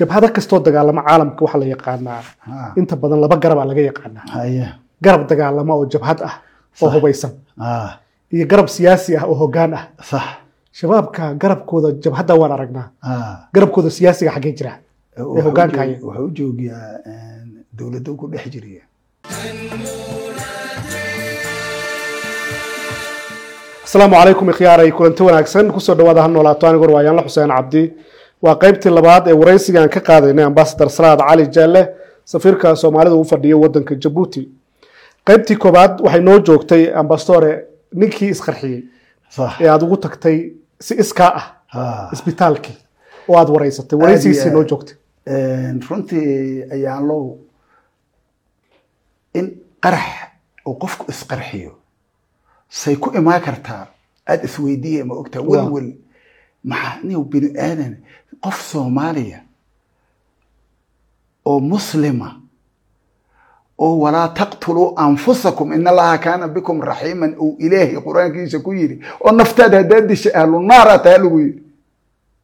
jabhado kastoo dagaalama caalamka waxaa la yaqaanaa Ha, inta badan laba garabaa laga yaqaanaa. Garab dagaalama oo jabhad ah oo hubaysan. Ah, iyo garab siyaasi ah oo hoggaan ah. Shabaabka garabkooda jabhadda waan aragnaa. Ah, garabkooda siyaasiga xaggee jira. Wuxuu hoggaanka u haya. wuxuu u joogiyaa dowladda ku dhex jiriya. Asalaamu calaykum ikhyaaray kulanti wanaagsan. Kusoo dhawaada ha noolaato anigu warwaayaanla xuseen cabdi waa qaybtii labaad ee waraysiga aan ka qaadaynay ambasadar salaad cali jaalle safiirka soomaalida u fadhiya wadanka jabuuti. Qaybtii koobaad waxay noo joogtay ambasadore ninkii isqarxiyey ee aada ugu tagtay si iskaa ah isbitaalkii oo aada waraysatay waraysigiisii noo joogtay. Runtii ayaan low. In qarax uu qofku isqarxiyo say ku imaan kartaa aada isweydiiya ma ogtaa? Welwel maxaa nin bini aadan qof soomaaliya oo muslima oo walaa taqtuluu anfusakum in allaha kaana bikum raxiiman uu ilaahay qur'aankiisa ku yidhi oo naftaada haddaad disha ahlu naara taa lagu yidhi.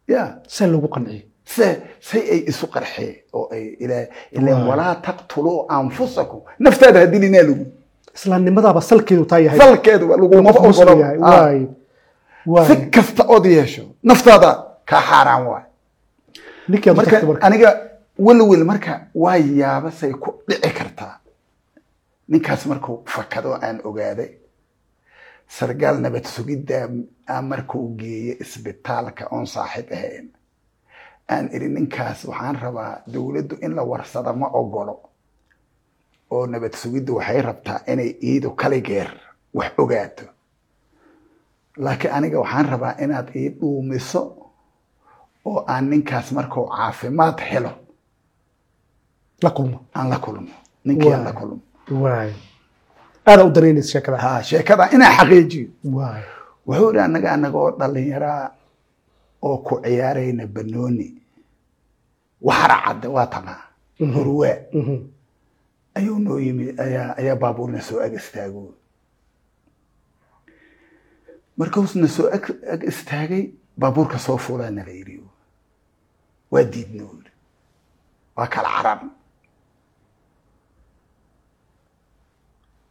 Ya. See lagu qanciyey. Se say ay isu qarxeen oo ay ilaa walaa taqtuluu anfusakum. Naftaada ha dilinaa lagu islaamnimadaaba salkeedu taa yahay. Salkeedu laguma ogolo yahay. Ah. waay waay si kasta ood yeesho naftaada kaa xaaraan waay. Marka aniga welwel marka waa yaaba say ku dhici kartaa. Ninkaas markuu fakado aan ogaaday sargaal nabad sugidda aan markuu geeye isbitaalka oon saaxiib ahayn. Aan iri ninkaas waxaan rabaa dowladdu in la warsada ma ogolo oo nabad sugiddu waxay rabtaa inay iidu kaligeer wax ogaato laakiin aniga waxaan rabaa inaad ii dhuumiso oo aan ninkaas markuu caafimaad helo. La kulmo. Aan la kulmo. Ninkii aan la kulmo. Aada u danaynaysa sheekada. Ha sheekada inaan xaqiijiyo. Wuxuu ihi anaga anagoo dhalinyaraa oo ku ciyaarayna banooni waxara cadde waa taqaa hurwaa Mhm. ayuu noo yimi ayaa ayaa baabuurna soo ag istaago markuusna soo ag ag istaagay baabuurka soo fuulaa nala yidhi waa diidna yidhi waa kala carar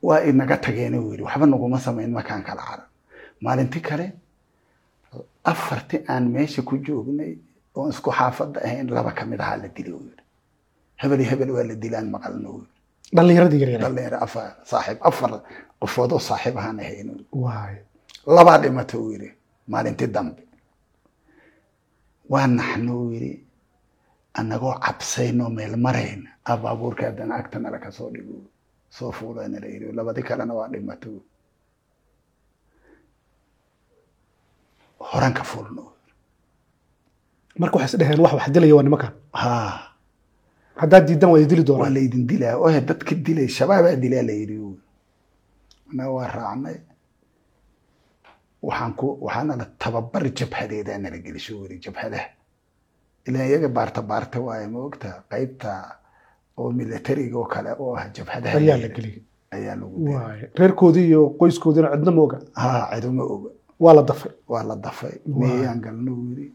waa inaga tageen yidhi. Waxba naguma samayn markaan kala carar maalinti kale afarti aan meesha ku joognay oon isku xaafadda ahayn laba ka mid ahaa la dili yidhi. Hebel iyo hebel waa la dilaan maqalna uu yidhi. Dhallinyaradii yaryar dhalinyaro afar saaxiib afar qofood oo saaxiib ahaan ahayn labaa dhimata uu yidhi maalintii dambe. Waa naxno uu yidhi annagoo cabsaynoo meel marayna a baabuurka haddana agta nala ka soo dhigo. Soo fuulaa nala yidhi labadii kalena waa dhimata horan ka fuulno marka waxay is dheheen wax wax dilaya waa nimankan? Haa. Haddaad diidan waa dili waa doonaa laydin dilaa. Ohe dadka dilay shabaabaa dilaa la yidhi uu annaga waa raacnay waxaan ku waxaana la tababar jabhadeedaa nala gelisho weli jabhadaha ilaa iyaga baarta baarta waaye ma ogta? Qaybta oo militariga oo kale oo ah jabhadaha ayaa la geliyey ayaa lagu reerkoodii iyo qoyskoodiina cidna ma oga? Haa ciduma oga. Waa la dafay. Waa la dafay. Meeyaan galno weli.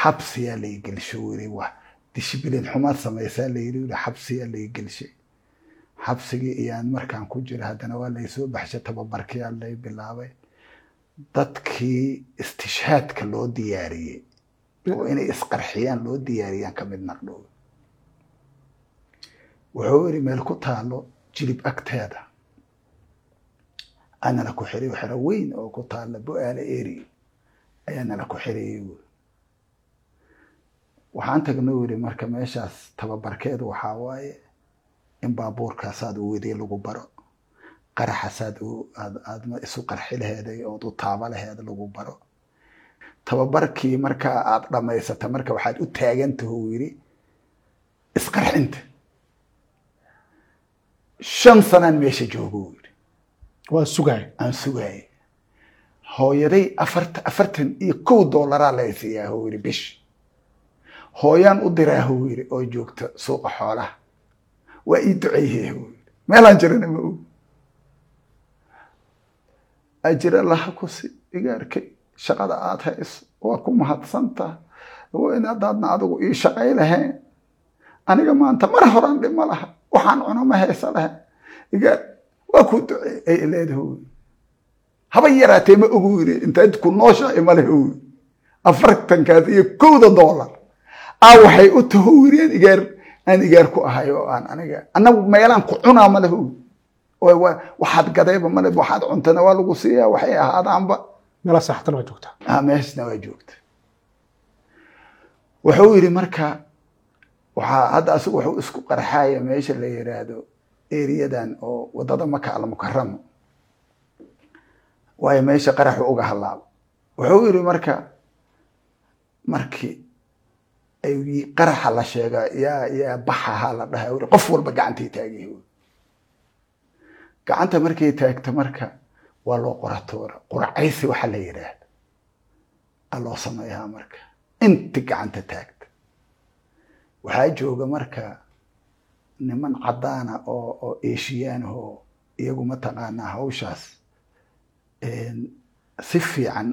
Xabsiyaa lay gelisho weli. Wax dishibilin xumaad samaysaa la yidhi weli xabsiyaa lay gelishay xabsigii iyaan markaan ku jiro haddana waa laysoo baxshay tababarkiyaa lay bilaabay dadkii istishhaadka loo diyaariyey oo inay isqarxiyaan loo diyaariyaan ka mid naqdhow wuxuu yidhi meel ku taalo jilib agteeda. Anala ku xiriyo xero weyn oo ku taala bo-aale eri ayaa nala ku xiriyey wy waxaan tagno yidhi marka meeshaas tababarkeedu waxaa waaye in baabuurkaasaad u wediye lagu baro qaraxasaad aad aadma isu qarxi laheeday ood u taaba laheed lagu baro. Tababarkii markaa aad dhammaysata marka waxaad u taagantaho uu yidhi isqarxinta. Shan sanaan meesha joogo uu yidhi. Waa sugaay aan sugaayay hooyaday afarta afartan iyo kow doolaraa lay siiyaa huu yidhi bish. Hooyaan u diraa huu yidhi oo joogta suuqa xoolaha. Waa ii duceeyey huu yidhi. Meelaan jirana ma og ajira laha kusi iga arkay shaqada aad hayso waa ku mahadsantaa. In haddaadna adigu ii shaqay lahayn. Aniga maanta mar horaan dhimo laha. Waxaan cuno ma haysa lahayn igaar waa ku duceey ay leedahay wy haba yaraatee ma ogu yiri intaad ku nooshahay ma lehe wy afartankaas iyo kowda dollar. Aa waxay u taho wiriyaan igaar aan igaar ku ahay oo aan aniga annagu meelaan ku cunaa ma lehe wy waxaad gadayba male waxaad cuntana waa lagu siiyaa waxay ahaadaanba. Meela saaxatana waa joogtaa. Meeshna waa joogta wuxuu yidhi marka waxaa hadda asigu wuxuu isku qarxaya meesha la yiraahdo eriyadan oo waddada maka almukaramo waayo meesha qaraxu uga halaabo wuxuu yidhi marka markii ay qaraxa la sheega yaa yaa baxaha la dhaha uri qof walba gacantay taagay gacanta markay taagto marka waa loo qoratoora quracaysi waxa la yidhaahda a loo sameeyaa marka. Inti gacanta taagta. Waxaa jooga marka niman caddaana oo oo eshiyaanahoo iyagu mataqaanaa hawshaas. Si fiican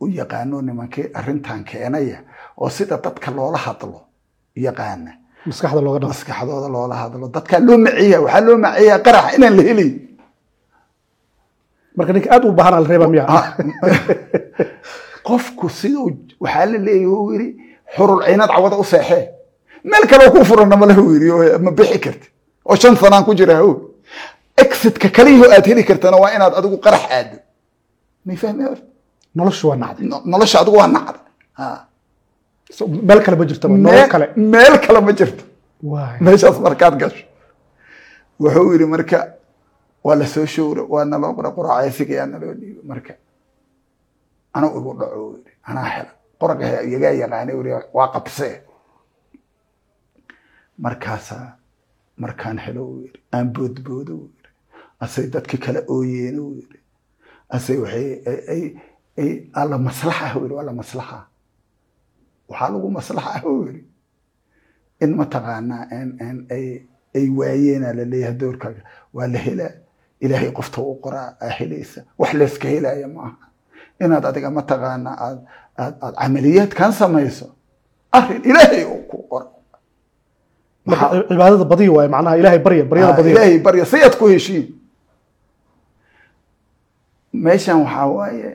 u yaqaano nimankii arrintan keenaya oo sida dadka loola hadlo yaqaana maskaxdooda loola hadlo. Dadkaa loo maciya waxaa loo maciyaa qarax inaan la helay marka ninka aad u baahan la reeba miya. Qofku siduu waxaa la leeyahy u yidhi xurul ciinad cawada u seexee meel kaleo ku furana malahu yidhi oo ma bixi karti. Oo shan sanaan ku jira haw exitka kaliyahoo aad heli kartana waa inaad adigu qarax aado. May fahmi horta noloshu waa nacday nolosha adigu waa nacda meel kale ma jirto nolol kale meel kale ma jirto meeshaas markaad gasho wuxuu yidhi marka waa la soo showra waa naloo qora qoracaysiga yaa naloo dhiibo marka anuu igu dhaco yidhi anaa hela qoraga iyagaa yaqaanay uri waa qabsee markaasaa markaan helo uu yidhi aan boodboodo uu yidhi asay dadki kala ooyeen uu yidhi asay waxay ay ay alla maslaxa uu yidhi waa la maslaxa waxaa lagu maslaxa uu yidhi in mataqaanaa ay ay waayeena la leeyahay doorkaaga. Waa la helaa ilaahay qofta u qoraa aa helaysa. Wax layska helaya maaha inaad adiga mataqaanaa aad aad aad camaliyaadkan samayso arrin ilaahay uu ku qoro cibaadada badiya waaye macnaha ilaahay barya baryada badiya ilaahay barya si aad ku heshiin. Meeshan waxaa waaye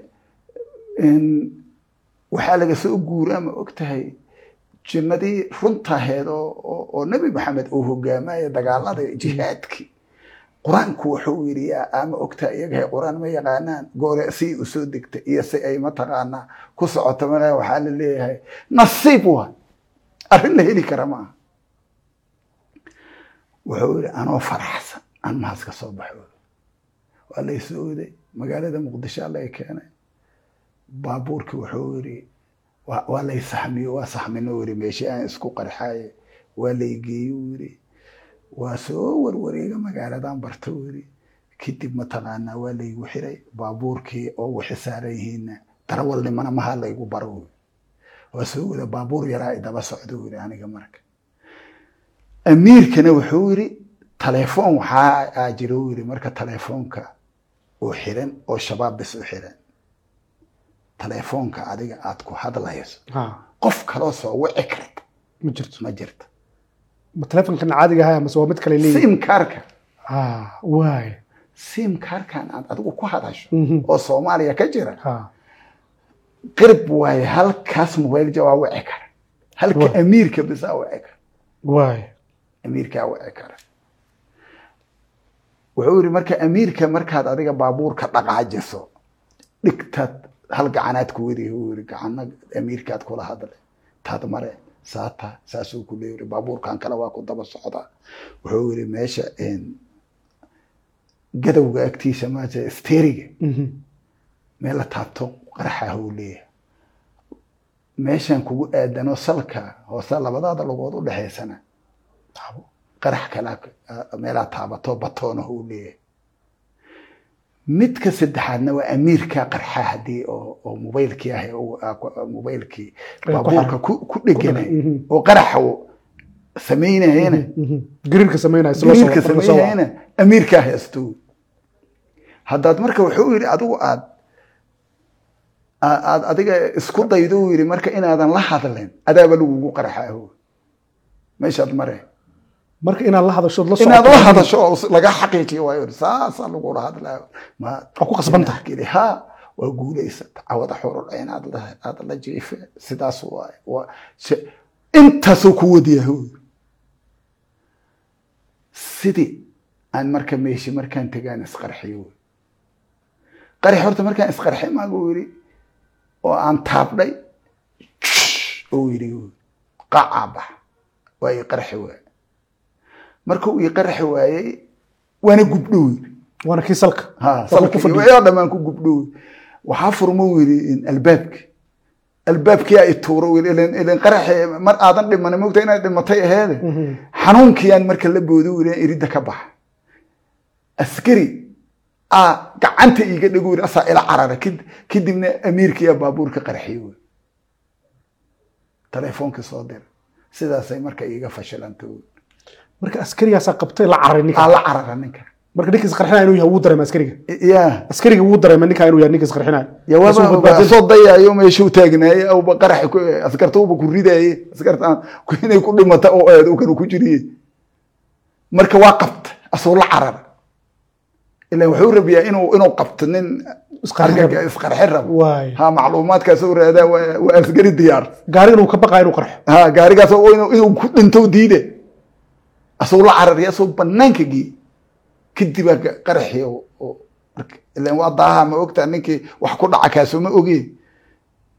waxaa laga soo guuraa ma og tahay jinnadii runtaheed oo nebi maxamed uu hogaamaya dagaalada jihaadkii. Qur'aanku wuxuu yidhi ama ogtaa iyagahay qur'aan ma yaqaanaan? Goore si u soo degta iyo si ay mataqaanaa ku socoto mala waxaa la leeyahay. Nasiib waa arrin la heli kara maaha wuxuu yidhi anoo faraxsan aan mahaas ka soo baxo waa lay soo oday magaalada muqdisho lay keenay baabuurkii wuxuu yidhi waa lay saxmiyo waa saxmino yidhi meeshii aan isku qarxaaye waa lay geeye u yidhi. Waa soo warwareega magaaladan barta u yidhi. Kadib mataqaanaa waa laygu xiray baabuurkii oo waxay saaran yihiinna darawalnimana maha laygu baro waa soo wada baabuur yaraa i daba socdo u yidhi aniga marka. Amiirkana wuxuu yidhi taleefon waxaa jira u yidhi marka taleefoonka oo xiran oo shabaab bis u xiran taleefoonka adiga aad ku hadlayso. Qof kaloo soo wici karta. Ma jirto. Ma jirto. Ma caadiga ahaa mase waa mid kale leeyihiin sim karka waay. Sim karkan aad adigu ku hadasho Mhm. oo soomaaliya ka jira. Qirib waaye halkaas mobile jawaa wici kara. Halka amiirka bisaa wici kara. Waay. Amiirkaa wici kara. Wuxuu yidhi marka amiirka markaad adiga baabuurka dhaqaajiso dhigtaad hal gacanaad ku wadi uu yidhi gacana amiirkaad kula hadle taad mare saata saasuu ku leeyiri baabuurkan kale waa ku daba socdaa wuxuu yidhi meesha gadowga agtiisa maata steriga meel la taabto qaraxa uu leeyahay meeshan kugu aadano salka hoose labadaada lugood u dhexaysana qarax kala meelaa taabato batoona uu leeyahay midka saddexaadna waa amiirka qarxa haddii oo mobaylkii ah oo- ah, mobaylkii baabuurka ku dheganay Mhm. oo qaraxa samaynayana Mhm. gariirka soo waco. samaynayana amiirkaa haysto haddaad marka wuxuu yidhi adigu aad aad adiga isku daydo yidhi marka inaadan la hadlin adaaba lagugu qarxaaho meeshaad mare marka inaad la hadashood la inaad la hadasho oo laga xaqiijiyo waayo saasaa lagula hadlaayo ma waa ku qasban tahay ha waa guulaysata cawada la aad la jiife. Sidaas waaye intaasoo ku wadiyaho sidii aan marka meeshi markaan tegaan isqarxiyo wey qarxi horta markaan isqarxi maagu yidhi oo aan taabdhay oo yidhi qacaa bax waa qarxi waaye markuu ii qarxi waayey waana gubdhow. Yidhi waana kii salka. Ha Salka ku fadhiyo. salkii dhammaan ku gubdhow. Waxaa furmo yidhi albaabki. Albaabkii ay tuuro wiil ilan qaraxe mar aadan dhiman moogta inaad dhimatay aheede xanuunkiyaan marka la boodo wiil iridda ka baxa. Askari a gacanta iiga dhago wiil asaa ila carara. Kadibna amiirkiyaa baabuurka qarxiyo wiil teleefoonkii soo dira sidaasay marka iiga fashilanta wiil marka askarigaasaa qabtay la cararay ninka. La carara ninka. Marka ninka isqarxinaya inuu yahay wuu dareema askariga. Ya askariga wuu dareema ninka inuu yahay ninka isqarxinaya ya soo dayaayo meeshuu taagnaaye awba qarax ku askarta uba ku ridaaye askarta inay ku dhimata oo aad u kanu ku jiriye marka waa qabta asuu la carara ilan wuxuu rabiyaa inuu inuu qabto nin Isqarxin rabo. ha macluumaadkaas uu raadaa waa askari diyaar. Gaarigan uu ka baqaa inuu qarxo. Ha gaarigaas inuu ku dhinto diide asuu la carariya asuu banaanka geey kadibaa qaraxi ilaan waa daaha ma ogtaa ninkii wax ku dhaca kaasoo ma ogee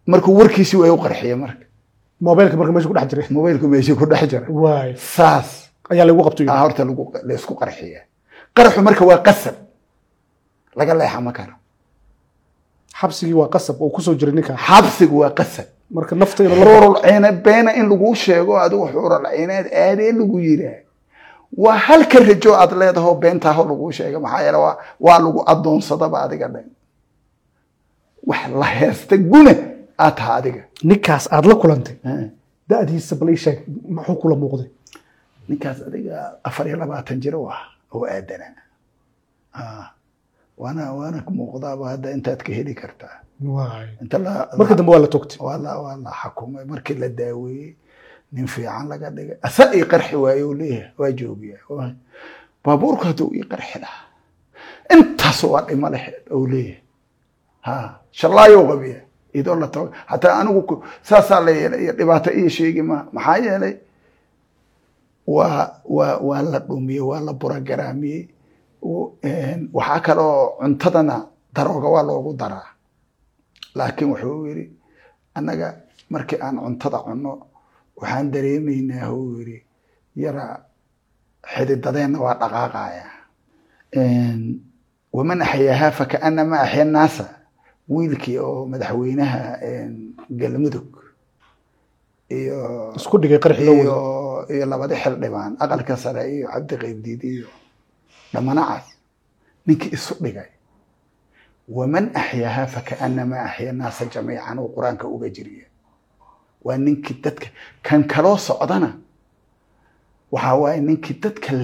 markuu warkiisi waa u qarxiya marka. Mobilka marka meesha ku dhex jiray. Mobaylku meeshii ku dhex jira waay saas. Ayaa lagu qabtay. Horta lagu laysku qarxiya qaraxu marka waa qasab. Laga leexa ma karo. Xabsigii waa qasab oo ku soo jiray ninka. Xabsigu waa qasab. Marka nafta la xuurul ciina beena in laguu sheego adigu xuurul ciineed aadee lagu yiraa waa halka rajo aad leedaho beentaaho laguu sheega maxaa yeele waa lagu adoonsadaba adiga dhan wax la heesta guna aad taha adiga. Ninkaas aad la kulantay? Da'diisa bal sheeg muxuu kula muuqday? Ninkaas adiga afar iyo labaatan jiro ah oo aadana. Waana waana ku muuqdaaba hadda intaad ka heli kartaa. Marka dambe waa la togtay. Waa la waa la xakumay. Markii la daaweeyey nin fiican laga dhigay. Asa ii qarxi waaye uu leeyahay waa joogiya baabuurku hadduu ii qarxi lahaa intaas waa dhimo laheed ou leeyahay. Ha shallaayo qabiya idoo la tago hataa anigu saasaa la yeelay iyo dhibaato ii sheegi ma maxaa yeelay? Waa waa waa la dhumiyey waa la burogaraamiyey U- een, waxaa kaloo cuntadana darooga waa loogu daraa. Laakiin wuxuu yidhi annaga markii aan cuntada cunno waxaan dareemaynaa huu yidhi yara xididadeenna waa dhaqaaqaya waman axyaahaa fakaanama axya naasa wiilkii oo madaxweynaha galmudug iyo isku dhigay qarxi loo wada iyo labadi xildhibaan aqalka sare iyo cabdi qaybdiid iyo dhamanacaas ninkii isu dhigay. Waman axyaahaa fakaanama axya naasa jamiican uu qur'aanka uga jiriya waa ninkii dadka kan kaloo socdana waxaa waaye ninkii dadka